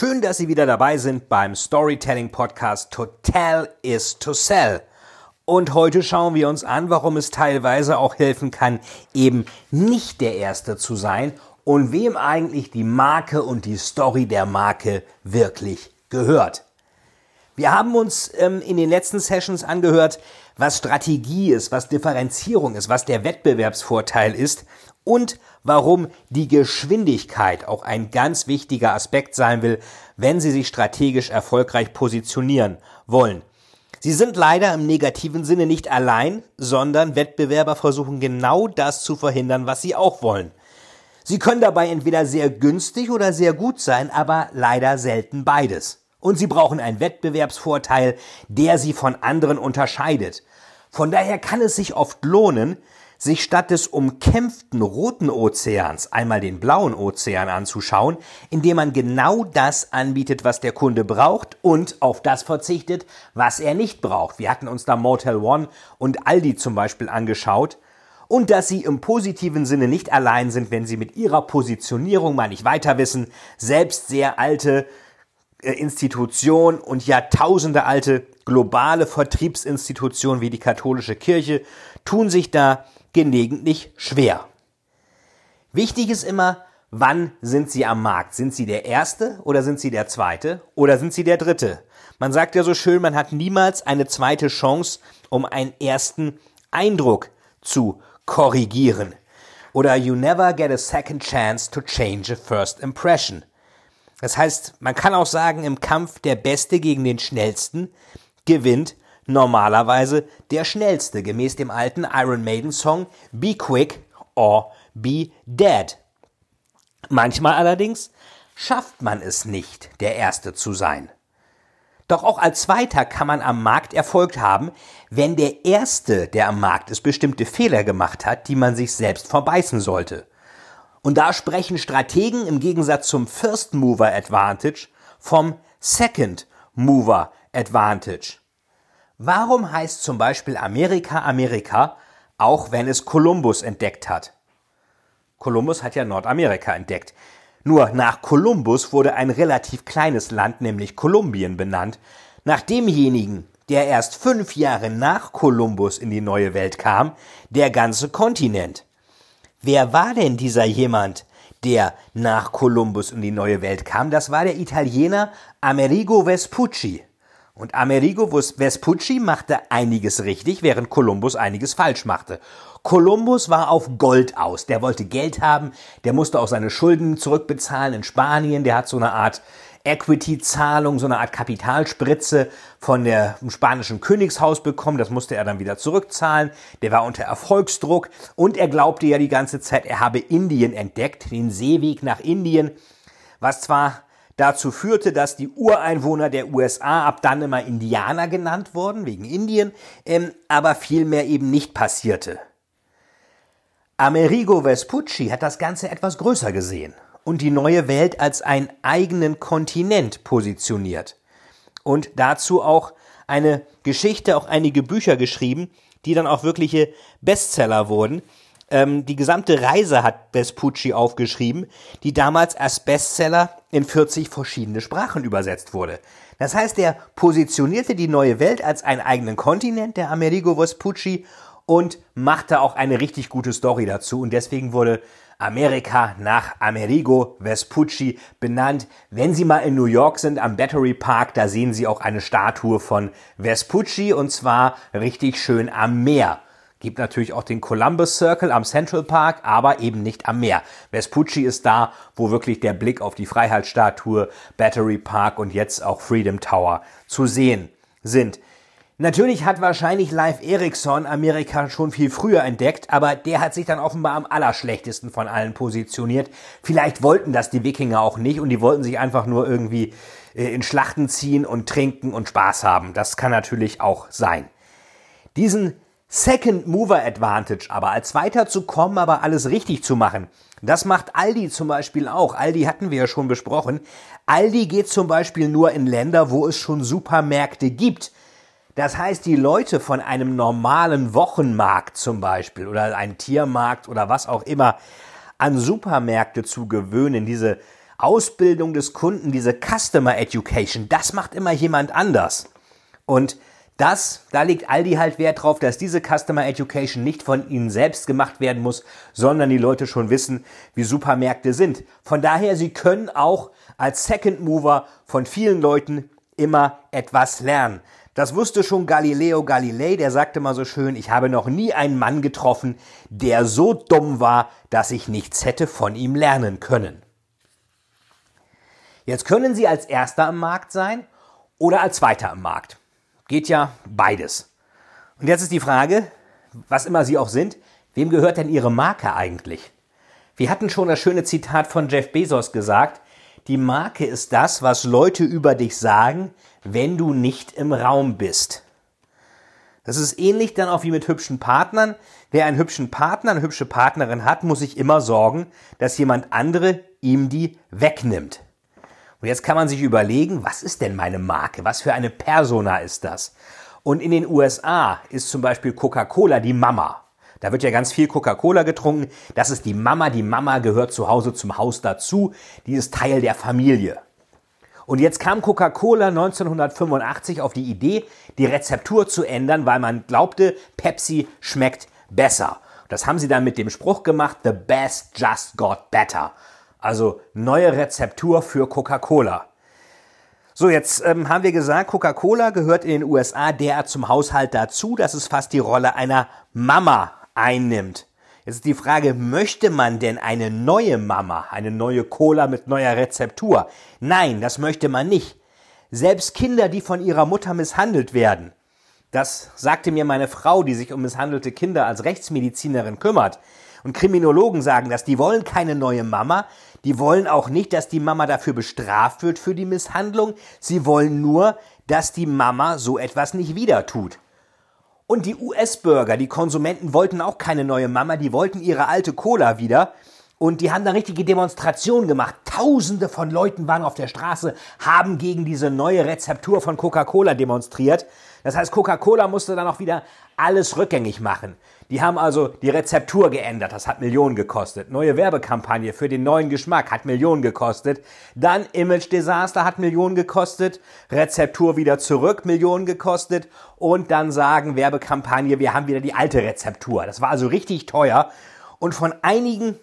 Schön, dass Sie wieder dabei sind beim Storytelling Podcast Total is to Sell. Und heute schauen wir uns an, warum es teilweise auch helfen kann, eben nicht der Erste zu sein und wem eigentlich die Marke und die Story der Marke wirklich gehört. Wir haben uns ähm, in den letzten Sessions angehört, was Strategie ist, was Differenzierung ist, was der Wettbewerbsvorteil ist und warum die Geschwindigkeit auch ein ganz wichtiger Aspekt sein will, wenn Sie sich strategisch erfolgreich positionieren wollen. Sie sind leider im negativen Sinne nicht allein, sondern Wettbewerber versuchen genau das zu verhindern, was sie auch wollen. Sie können dabei entweder sehr günstig oder sehr gut sein, aber leider selten beides. Und sie brauchen einen Wettbewerbsvorteil, der sie von anderen unterscheidet. Von daher kann es sich oft lohnen, sich statt des umkämpften roten Ozeans einmal den blauen Ozean anzuschauen, indem man genau das anbietet, was der Kunde braucht und auf das verzichtet, was er nicht braucht. Wir hatten uns da Motel One und Aldi zum Beispiel angeschaut. Und dass sie im positiven Sinne nicht allein sind, wenn sie mit ihrer Positionierung mal nicht weiter wissen, selbst sehr alte äh, Institution und Jahrtausende alte globale Vertriebsinstitutionen wie die katholische Kirche tun sich da gelegentlich schwer. Wichtig ist immer, wann sind Sie am Markt? Sind Sie der Erste oder sind Sie der Zweite oder sind Sie der Dritte? Man sagt ja so schön, man hat niemals eine zweite Chance, um einen ersten Eindruck zu korrigieren. Oder you never get a second chance to change a first impression. Das heißt, man kann auch sagen, im Kampf der Beste gegen den Schnellsten gewinnt normalerweise der schnellste, gemäß dem alten Iron Maiden Song Be Quick or Be Dead. Manchmal allerdings schafft man es nicht, der Erste zu sein. Doch auch als Zweiter kann man am Markt Erfolg haben, wenn der Erste, der am Markt ist, bestimmte Fehler gemacht hat, die man sich selbst verbeißen sollte. Und da sprechen Strategen im Gegensatz zum First Mover Advantage vom Second Mover Advantage. Warum heißt zum Beispiel Amerika Amerika, auch wenn es Kolumbus entdeckt hat? Kolumbus hat ja Nordamerika entdeckt. Nur nach Kolumbus wurde ein relativ kleines Land, nämlich Kolumbien, benannt, nach demjenigen, der erst fünf Jahre nach Kolumbus in die neue Welt kam, der ganze Kontinent. Wer war denn dieser jemand, der nach Kolumbus in die neue Welt kam? Das war der Italiener Amerigo Vespucci. Und Amerigo Vespucci machte einiges richtig, während Kolumbus einiges falsch machte. Kolumbus war auf Gold aus. Der wollte Geld haben, der musste auch seine Schulden zurückbezahlen in Spanien. Der hat so eine Art Equity-Zahlung, so eine Art Kapitalspritze von der spanischen Königshaus bekommen. Das musste er dann wieder zurückzahlen. Der war unter Erfolgsdruck und er glaubte ja die ganze Zeit, er habe Indien entdeckt, den Seeweg nach Indien, was zwar dazu führte, dass die Ureinwohner der USA ab dann immer Indianer genannt wurden, wegen Indien, ähm, aber vielmehr eben nicht passierte. Amerigo Vespucci hat das Ganze etwas größer gesehen und die neue Welt als einen eigenen Kontinent positioniert. Und dazu auch eine Geschichte, auch einige Bücher geschrieben, die dann auch wirkliche Bestseller wurden. Ähm, die gesamte Reise hat Vespucci aufgeschrieben, die damals als Bestseller in 40 verschiedene Sprachen übersetzt wurde. Das heißt, er positionierte die neue Welt als einen eigenen Kontinent, der Amerigo Vespucci, und machte auch eine richtig gute Story dazu. Und deswegen wurde Amerika nach Amerigo Vespucci benannt. Wenn Sie mal in New York sind, am Battery Park, da sehen Sie auch eine Statue von Vespucci und zwar richtig schön am Meer. Gibt natürlich auch den Columbus Circle am Central Park, aber eben nicht am Meer. Vespucci ist da, wo wirklich der Blick auf die Freiheitsstatue, Battery Park und jetzt auch Freedom Tower zu sehen sind. Natürlich hat wahrscheinlich Live Ericsson Amerika schon viel früher entdeckt, aber der hat sich dann offenbar am allerschlechtesten von allen positioniert. Vielleicht wollten das die Wikinger auch nicht und die wollten sich einfach nur irgendwie äh, in Schlachten ziehen und trinken und Spaß haben. Das kann natürlich auch sein. Diesen Second Mover Advantage aber als weiterzukommen, aber alles richtig zu machen, das macht Aldi zum Beispiel auch. Aldi hatten wir ja schon besprochen. Aldi geht zum Beispiel nur in Länder, wo es schon Supermärkte gibt. Das heißt, die Leute von einem normalen Wochenmarkt zum Beispiel oder ein Tiermarkt oder was auch immer an Supermärkte zu gewöhnen, diese Ausbildung des Kunden, diese Customer Education, das macht immer jemand anders. Und das, da legt Aldi halt Wert drauf, dass diese Customer Education nicht von ihnen selbst gemacht werden muss, sondern die Leute schon wissen, wie Supermärkte sind. Von daher, sie können auch als Second Mover von vielen Leuten immer etwas lernen. Das wusste schon Galileo Galilei, der sagte mal so schön, ich habe noch nie einen Mann getroffen, der so dumm war, dass ich nichts hätte von ihm lernen können. Jetzt können Sie als Erster am Markt sein oder als Zweiter am Markt. Geht ja beides. Und jetzt ist die Frage, was immer Sie auch sind, wem gehört denn Ihre Marke eigentlich? Wir hatten schon das schöne Zitat von Jeff Bezos gesagt, die Marke ist das, was Leute über dich sagen, wenn du nicht im Raum bist. Das ist ähnlich dann auch wie mit hübschen Partnern. Wer einen hübschen Partner, eine hübsche Partnerin hat, muss sich immer sorgen, dass jemand andere ihm die wegnimmt. Und jetzt kann man sich überlegen, was ist denn meine Marke? Was für eine Persona ist das? Und in den USA ist zum Beispiel Coca-Cola die Mama. Da wird ja ganz viel Coca-Cola getrunken. Das ist die Mama. Die Mama gehört zu Hause zum Haus dazu. Die ist Teil der Familie. Und jetzt kam Coca-Cola 1985 auf die Idee, die Rezeptur zu ändern, weil man glaubte, Pepsi schmeckt besser. Das haben sie dann mit dem Spruch gemacht, The best just got better. Also neue Rezeptur für Coca-Cola. So, jetzt ähm, haben wir gesagt, Coca-Cola gehört in den USA derart zum Haushalt dazu, dass es fast die Rolle einer Mama einnimmt. Jetzt ist die Frage, möchte man denn eine neue Mama, eine neue Cola mit neuer Rezeptur? Nein, das möchte man nicht. Selbst Kinder, die von ihrer Mutter misshandelt werden, das sagte mir meine Frau, die sich um misshandelte Kinder als Rechtsmedizinerin kümmert. Und Kriminologen sagen das, die wollen keine neue Mama, die wollen auch nicht, dass die Mama dafür bestraft wird für die Misshandlung. Sie wollen nur, dass die Mama so etwas nicht wieder tut. Und die US-Bürger, die Konsumenten wollten auch keine neue Mama, die wollten ihre alte Cola wieder. Und die haben da richtige Demonstrationen gemacht. Tausende von Leuten waren auf der Straße, haben gegen diese neue Rezeptur von Coca-Cola demonstriert. Das heißt, Coca-Cola musste dann auch wieder alles rückgängig machen. Die haben also die Rezeptur geändert, das hat Millionen gekostet. Neue Werbekampagne für den neuen Geschmack hat Millionen gekostet. Dann Image-Desaster hat Millionen gekostet. Rezeptur wieder zurück, Millionen gekostet. Und dann sagen Werbekampagne, wir haben wieder die alte Rezeptur. Das war also richtig teuer. Und von einigen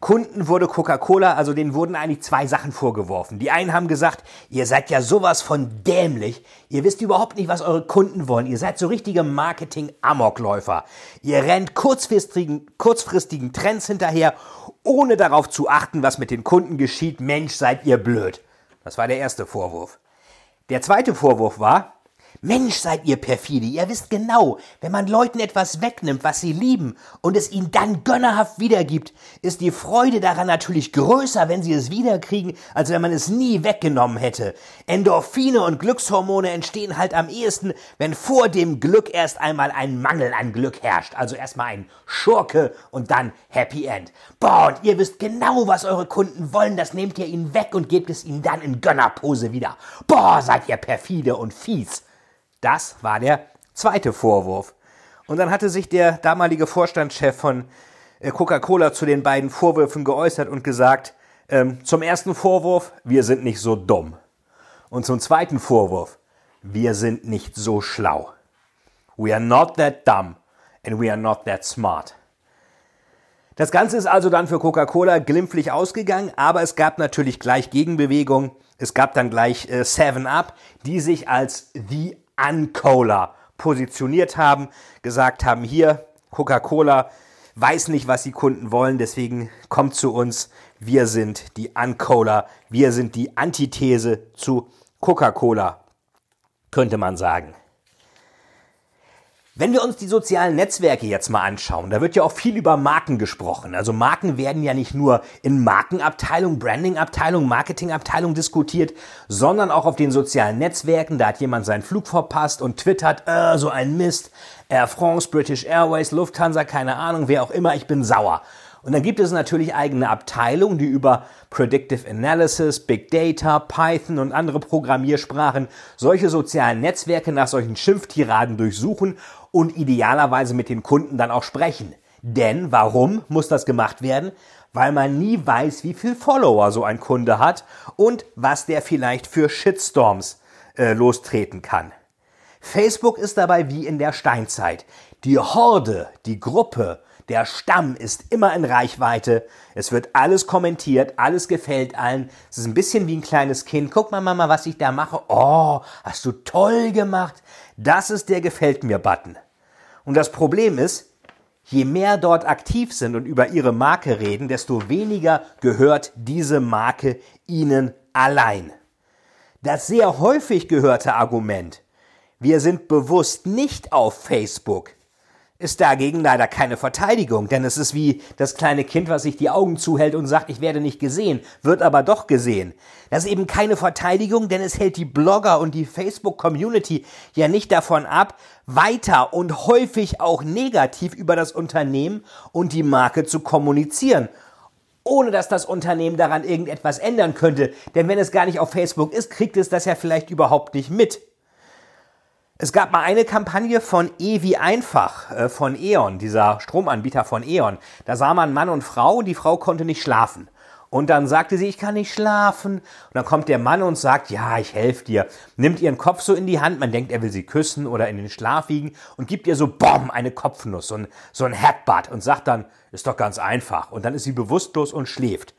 Kunden wurde Coca-Cola, also denen wurden eigentlich zwei Sachen vorgeworfen. Die einen haben gesagt, ihr seid ja sowas von dämlich. Ihr wisst überhaupt nicht, was eure Kunden wollen. Ihr seid so richtige Marketing-Amokläufer. Ihr rennt kurzfristigen, kurzfristigen Trends hinterher, ohne darauf zu achten, was mit den Kunden geschieht. Mensch, seid ihr blöd. Das war der erste Vorwurf. Der zweite Vorwurf war, Mensch, seid ihr perfide. Ihr wisst genau, wenn man Leuten etwas wegnimmt, was sie lieben, und es ihnen dann gönnerhaft wiedergibt, ist die Freude daran natürlich größer, wenn sie es wiederkriegen, als wenn man es nie weggenommen hätte. Endorphine und Glückshormone entstehen halt am ehesten, wenn vor dem Glück erst einmal ein Mangel an Glück herrscht. Also erstmal ein Schurke und dann Happy End. Boah, und ihr wisst genau, was eure Kunden wollen, das nehmt ihr ihnen weg und gebt es ihnen dann in Gönnerpose wieder. Boah, seid ihr perfide und fies. Das war der zweite Vorwurf. Und dann hatte sich der damalige Vorstandschef von äh, Coca-Cola zu den beiden Vorwürfen geäußert und gesagt, ähm, zum ersten Vorwurf, wir sind nicht so dumm. Und zum zweiten Vorwurf, wir sind nicht so schlau. We are not that dumb and we are not that smart. Das Ganze ist also dann für Coca-Cola glimpflich ausgegangen, aber es gab natürlich gleich Gegenbewegung. Es gab dann gleich äh, Seven Up, die sich als the Uncola positioniert haben, gesagt haben, hier, Coca-Cola weiß nicht, was die Kunden wollen, deswegen kommt zu uns, wir sind die Uncola, wir sind die Antithese zu Coca-Cola, könnte man sagen. Wenn wir uns die sozialen Netzwerke jetzt mal anschauen, da wird ja auch viel über Marken gesprochen. Also Marken werden ja nicht nur in Markenabteilung, Brandingabteilung, Marketingabteilung diskutiert, sondern auch auf den sozialen Netzwerken. Da hat jemand seinen Flug verpasst und twittert, äh, so ein Mist. Air France, British Airways, Lufthansa, keine Ahnung, wer auch immer, ich bin sauer. Und dann gibt es natürlich eigene Abteilungen, die über Predictive Analysis, Big Data, Python und andere Programmiersprachen solche sozialen Netzwerke nach solchen Schimpftiraden durchsuchen und idealerweise mit den Kunden dann auch sprechen. Denn warum muss das gemacht werden? Weil man nie weiß, wie viel Follower so ein Kunde hat und was der vielleicht für Shitstorms äh, lostreten kann. Facebook ist dabei wie in der Steinzeit. Die Horde, die Gruppe, der Stamm ist immer in Reichweite. Es wird alles kommentiert, alles gefällt allen. Es ist ein bisschen wie ein kleines Kind. Guck mal, Mama, was ich da mache. Oh, hast du toll gemacht. Das ist der Gefällt mir Button. Und das Problem ist, je mehr dort aktiv sind und über ihre Marke reden, desto weniger gehört diese Marke ihnen allein. Das sehr häufig gehörte Argument, wir sind bewusst nicht auf Facebook, ist dagegen leider keine Verteidigung, denn es ist wie das kleine Kind, was sich die Augen zuhält und sagt, ich werde nicht gesehen, wird aber doch gesehen. Das ist eben keine Verteidigung, denn es hält die Blogger und die Facebook-Community ja nicht davon ab, weiter und häufig auch negativ über das Unternehmen und die Marke zu kommunizieren ohne dass das Unternehmen daran irgendetwas ändern könnte. Denn wenn es gar nicht auf Facebook ist, kriegt es das ja vielleicht überhaupt nicht mit. Es gab mal eine Kampagne von E wie einfach, äh, von E.ON, dieser Stromanbieter von E.ON. Da sah man Mann und Frau und die Frau konnte nicht schlafen. Und dann sagte sie, ich kann nicht schlafen. Und dann kommt der Mann und sagt, ja, ich helfe dir. Nimmt ihren Kopf so in die Hand, man denkt, er will sie küssen oder in den Schlaf wiegen und gibt ihr so, bom, eine Kopfnuss, so ein, so ein Headbutt und sagt dann, ist doch ganz einfach. Und dann ist sie bewusstlos und schläft.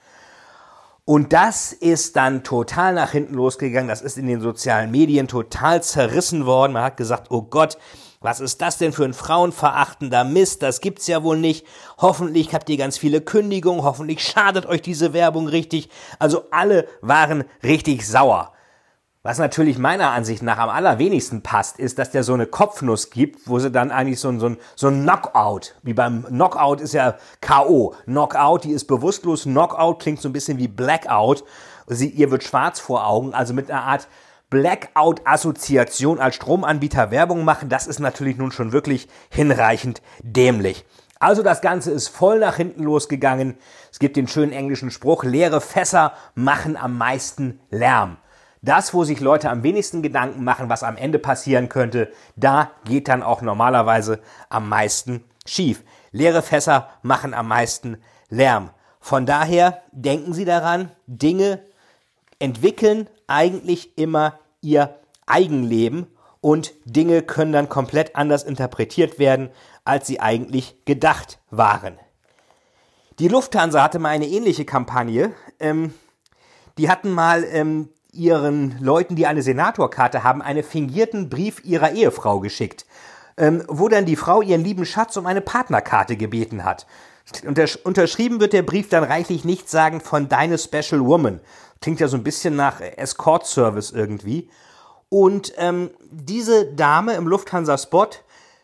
Und das ist dann total nach hinten losgegangen. Das ist in den sozialen Medien total zerrissen worden. Man hat gesagt, oh Gott, was ist das denn für ein frauenverachtender Mist? Das gibt's ja wohl nicht. Hoffentlich habt ihr ganz viele Kündigungen. Hoffentlich schadet euch diese Werbung richtig. Also alle waren richtig sauer. Was natürlich meiner Ansicht nach am allerwenigsten passt, ist, dass der so eine Kopfnuss gibt, wo sie dann eigentlich so ein, so ein, so ein Knockout, wie beim Knockout ist ja K.O. Knockout, die ist bewusstlos. Knockout klingt so ein bisschen wie Blackout. Sie, ihr wird schwarz vor Augen, also mit einer Art Blackout-Assoziation als Stromanbieter Werbung machen, das ist natürlich nun schon wirklich hinreichend dämlich. Also das Ganze ist voll nach hinten losgegangen. Es gibt den schönen englischen Spruch, leere Fässer machen am meisten Lärm. Das, wo sich Leute am wenigsten Gedanken machen, was am Ende passieren könnte, da geht dann auch normalerweise am meisten schief. Leere Fässer machen am meisten Lärm. Von daher denken Sie daran, Dinge entwickeln eigentlich immer ihr Eigenleben und Dinge können dann komplett anders interpretiert werden, als sie eigentlich gedacht waren. Die Lufthansa hatte mal eine ähnliche Kampagne. Ähm, die hatten mal ähm, ihren Leuten, die eine Senatorkarte haben, einen fingierten Brief ihrer Ehefrau geschickt, ähm, wo dann die Frau ihren lieben Schatz um eine Partnerkarte gebeten hat. Untersch unterschrieben wird der Brief dann reichlich nichtssagend von deine Special Woman. Klingt ja so ein bisschen nach Escort-Service irgendwie. Und ähm, diese Dame im Lufthansa-Spot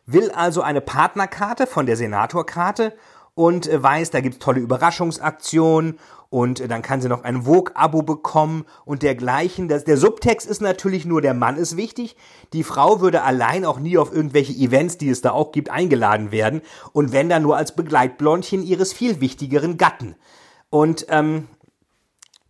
will also eine Partnerkarte von der Senatorkarte und äh, weiß, da gibt's tolle Überraschungsaktionen und äh, dann kann sie noch ein Vogue-Abo bekommen und dergleichen. Das, der Subtext ist natürlich nur, der Mann ist wichtig. Die Frau würde allein auch nie auf irgendwelche Events, die es da auch gibt, eingeladen werden und wenn dann nur als Begleitblondchen ihres viel wichtigeren Gatten. Und ähm,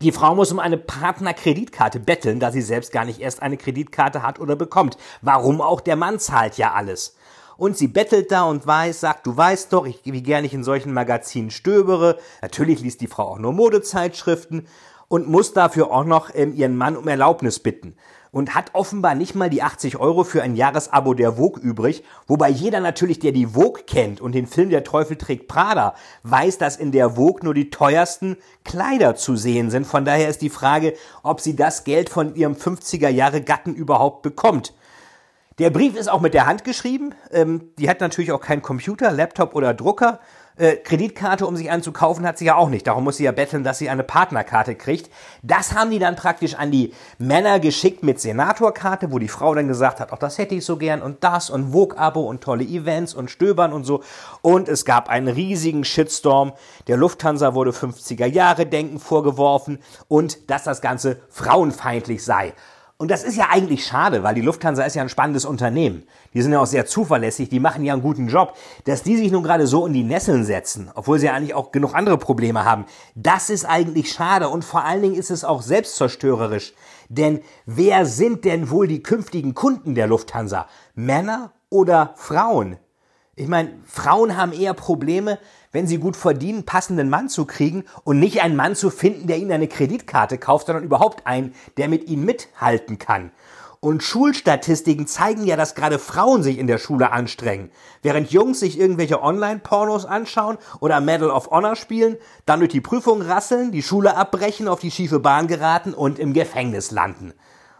die Frau muss um eine Partnerkreditkarte betteln, da sie selbst gar nicht erst eine Kreditkarte hat oder bekommt. Warum auch der Mann zahlt ja alles und sie bettelt da und weiß, sagt, du weißt doch, ich, wie gerne ich in solchen Magazinen stöbere. Natürlich liest die Frau auch nur Modezeitschriften und muss dafür auch noch ähm, ihren Mann um Erlaubnis bitten. Und hat offenbar nicht mal die 80 Euro für ein Jahresabo der Vogue übrig, wobei jeder natürlich, der die Vogue kennt und den Film Der Teufel trägt Prada, weiß, dass in der Vogue nur die teuersten Kleider zu sehen sind. Von daher ist die Frage, ob sie das Geld von ihrem 50er Jahre Gatten überhaupt bekommt. Der Brief ist auch mit der Hand geschrieben. Ähm, die hat natürlich auch keinen Computer, Laptop oder Drucker. Äh, Kreditkarte, um sich anzukaufen, hat sie ja auch nicht. Darum muss sie ja betteln, dass sie eine Partnerkarte kriegt. Das haben die dann praktisch an die Männer geschickt mit Senatorkarte, wo die Frau dann gesagt hat, auch das hätte ich so gern und das und Vogue-Abo und tolle Events und Stöbern und so. Und es gab einen riesigen Shitstorm. Der Lufthansa wurde 50er Jahre Denken vorgeworfen und dass das Ganze frauenfeindlich sei. Und das ist ja eigentlich schade, weil die Lufthansa ist ja ein spannendes Unternehmen. Die sind ja auch sehr zuverlässig, die machen ja einen guten Job. Dass die sich nun gerade so in die Nesseln setzen, obwohl sie ja eigentlich auch genug andere Probleme haben, das ist eigentlich schade und vor allen Dingen ist es auch selbstzerstörerisch. Denn wer sind denn wohl die künftigen Kunden der Lufthansa? Männer oder Frauen? Ich meine, Frauen haben eher Probleme, wenn sie gut verdienen, passenden Mann zu kriegen und nicht einen Mann zu finden, der ihnen eine Kreditkarte kauft, sondern überhaupt einen, der mit ihnen mithalten kann. Und Schulstatistiken zeigen ja, dass gerade Frauen sich in der Schule anstrengen. Während Jungs sich irgendwelche Online-Pornos anschauen oder Medal of Honor spielen, dann durch die Prüfung rasseln, die Schule abbrechen, auf die schiefe Bahn geraten und im Gefängnis landen.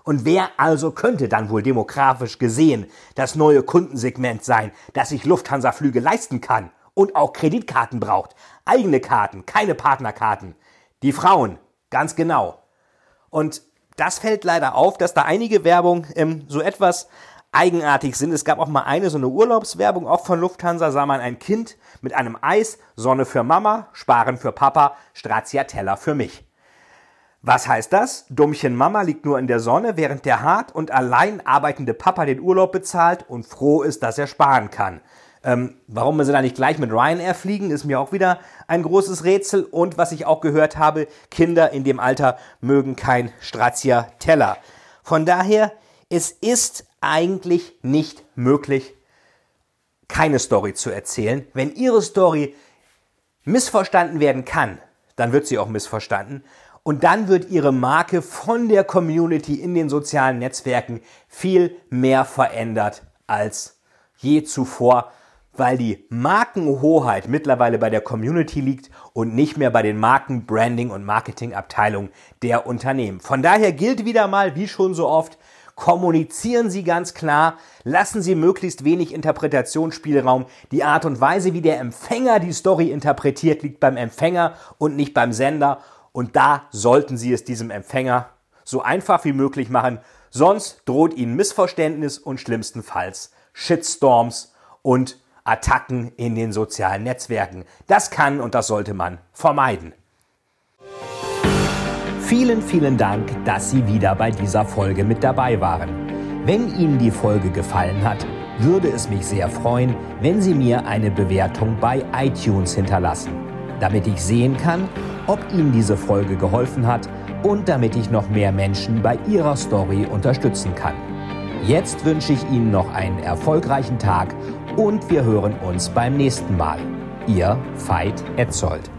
Und wer also könnte dann wohl demografisch gesehen das neue Kundensegment sein, das sich Lufthansa-Flüge leisten kann? Und auch Kreditkarten braucht. Eigene Karten, keine Partnerkarten. Die Frauen, ganz genau. Und das fällt leider auf, dass da einige Werbung ähm, so etwas eigenartig sind. Es gab auch mal eine so eine Urlaubswerbung, auch von Lufthansa, sah man ein Kind mit einem Eis, Sonne für Mama, Sparen für Papa, Stracciatella für mich. Was heißt das? Dummchen Mama liegt nur in der Sonne, während der hart und allein arbeitende Papa den Urlaub bezahlt und froh ist, dass er sparen kann. Ähm, warum sie da nicht gleich mit Ryanair fliegen, ist mir auch wieder ein großes Rätsel. Und was ich auch gehört habe, Kinder in dem Alter mögen kein Stracciatella. Von daher, es ist eigentlich nicht möglich, keine Story zu erzählen. Wenn Ihre Story missverstanden werden kann, dann wird sie auch missverstanden. Und dann wird Ihre Marke von der Community in den sozialen Netzwerken viel mehr verändert als je zuvor weil die Markenhoheit mittlerweile bei der Community liegt und nicht mehr bei den Marken, Branding und Marketingabteilungen der Unternehmen. Von daher gilt wieder mal, wie schon so oft, kommunizieren Sie ganz klar, lassen Sie möglichst wenig Interpretationsspielraum. Die Art und Weise, wie der Empfänger die Story interpretiert, liegt beim Empfänger und nicht beim Sender. Und da sollten Sie es diesem Empfänger so einfach wie möglich machen, sonst droht Ihnen Missverständnis und schlimmstenfalls Shitstorms und Attacken in den sozialen Netzwerken. Das kann und das sollte man vermeiden. Vielen, vielen Dank, dass Sie wieder bei dieser Folge mit dabei waren. Wenn Ihnen die Folge gefallen hat, würde es mich sehr freuen, wenn Sie mir eine Bewertung bei iTunes hinterlassen, damit ich sehen kann, ob Ihnen diese Folge geholfen hat und damit ich noch mehr Menschen bei ihrer Story unterstützen kann. Jetzt wünsche ich Ihnen noch einen erfolgreichen Tag und wir hören uns beim nächsten Mal. Ihr Veit Etzold.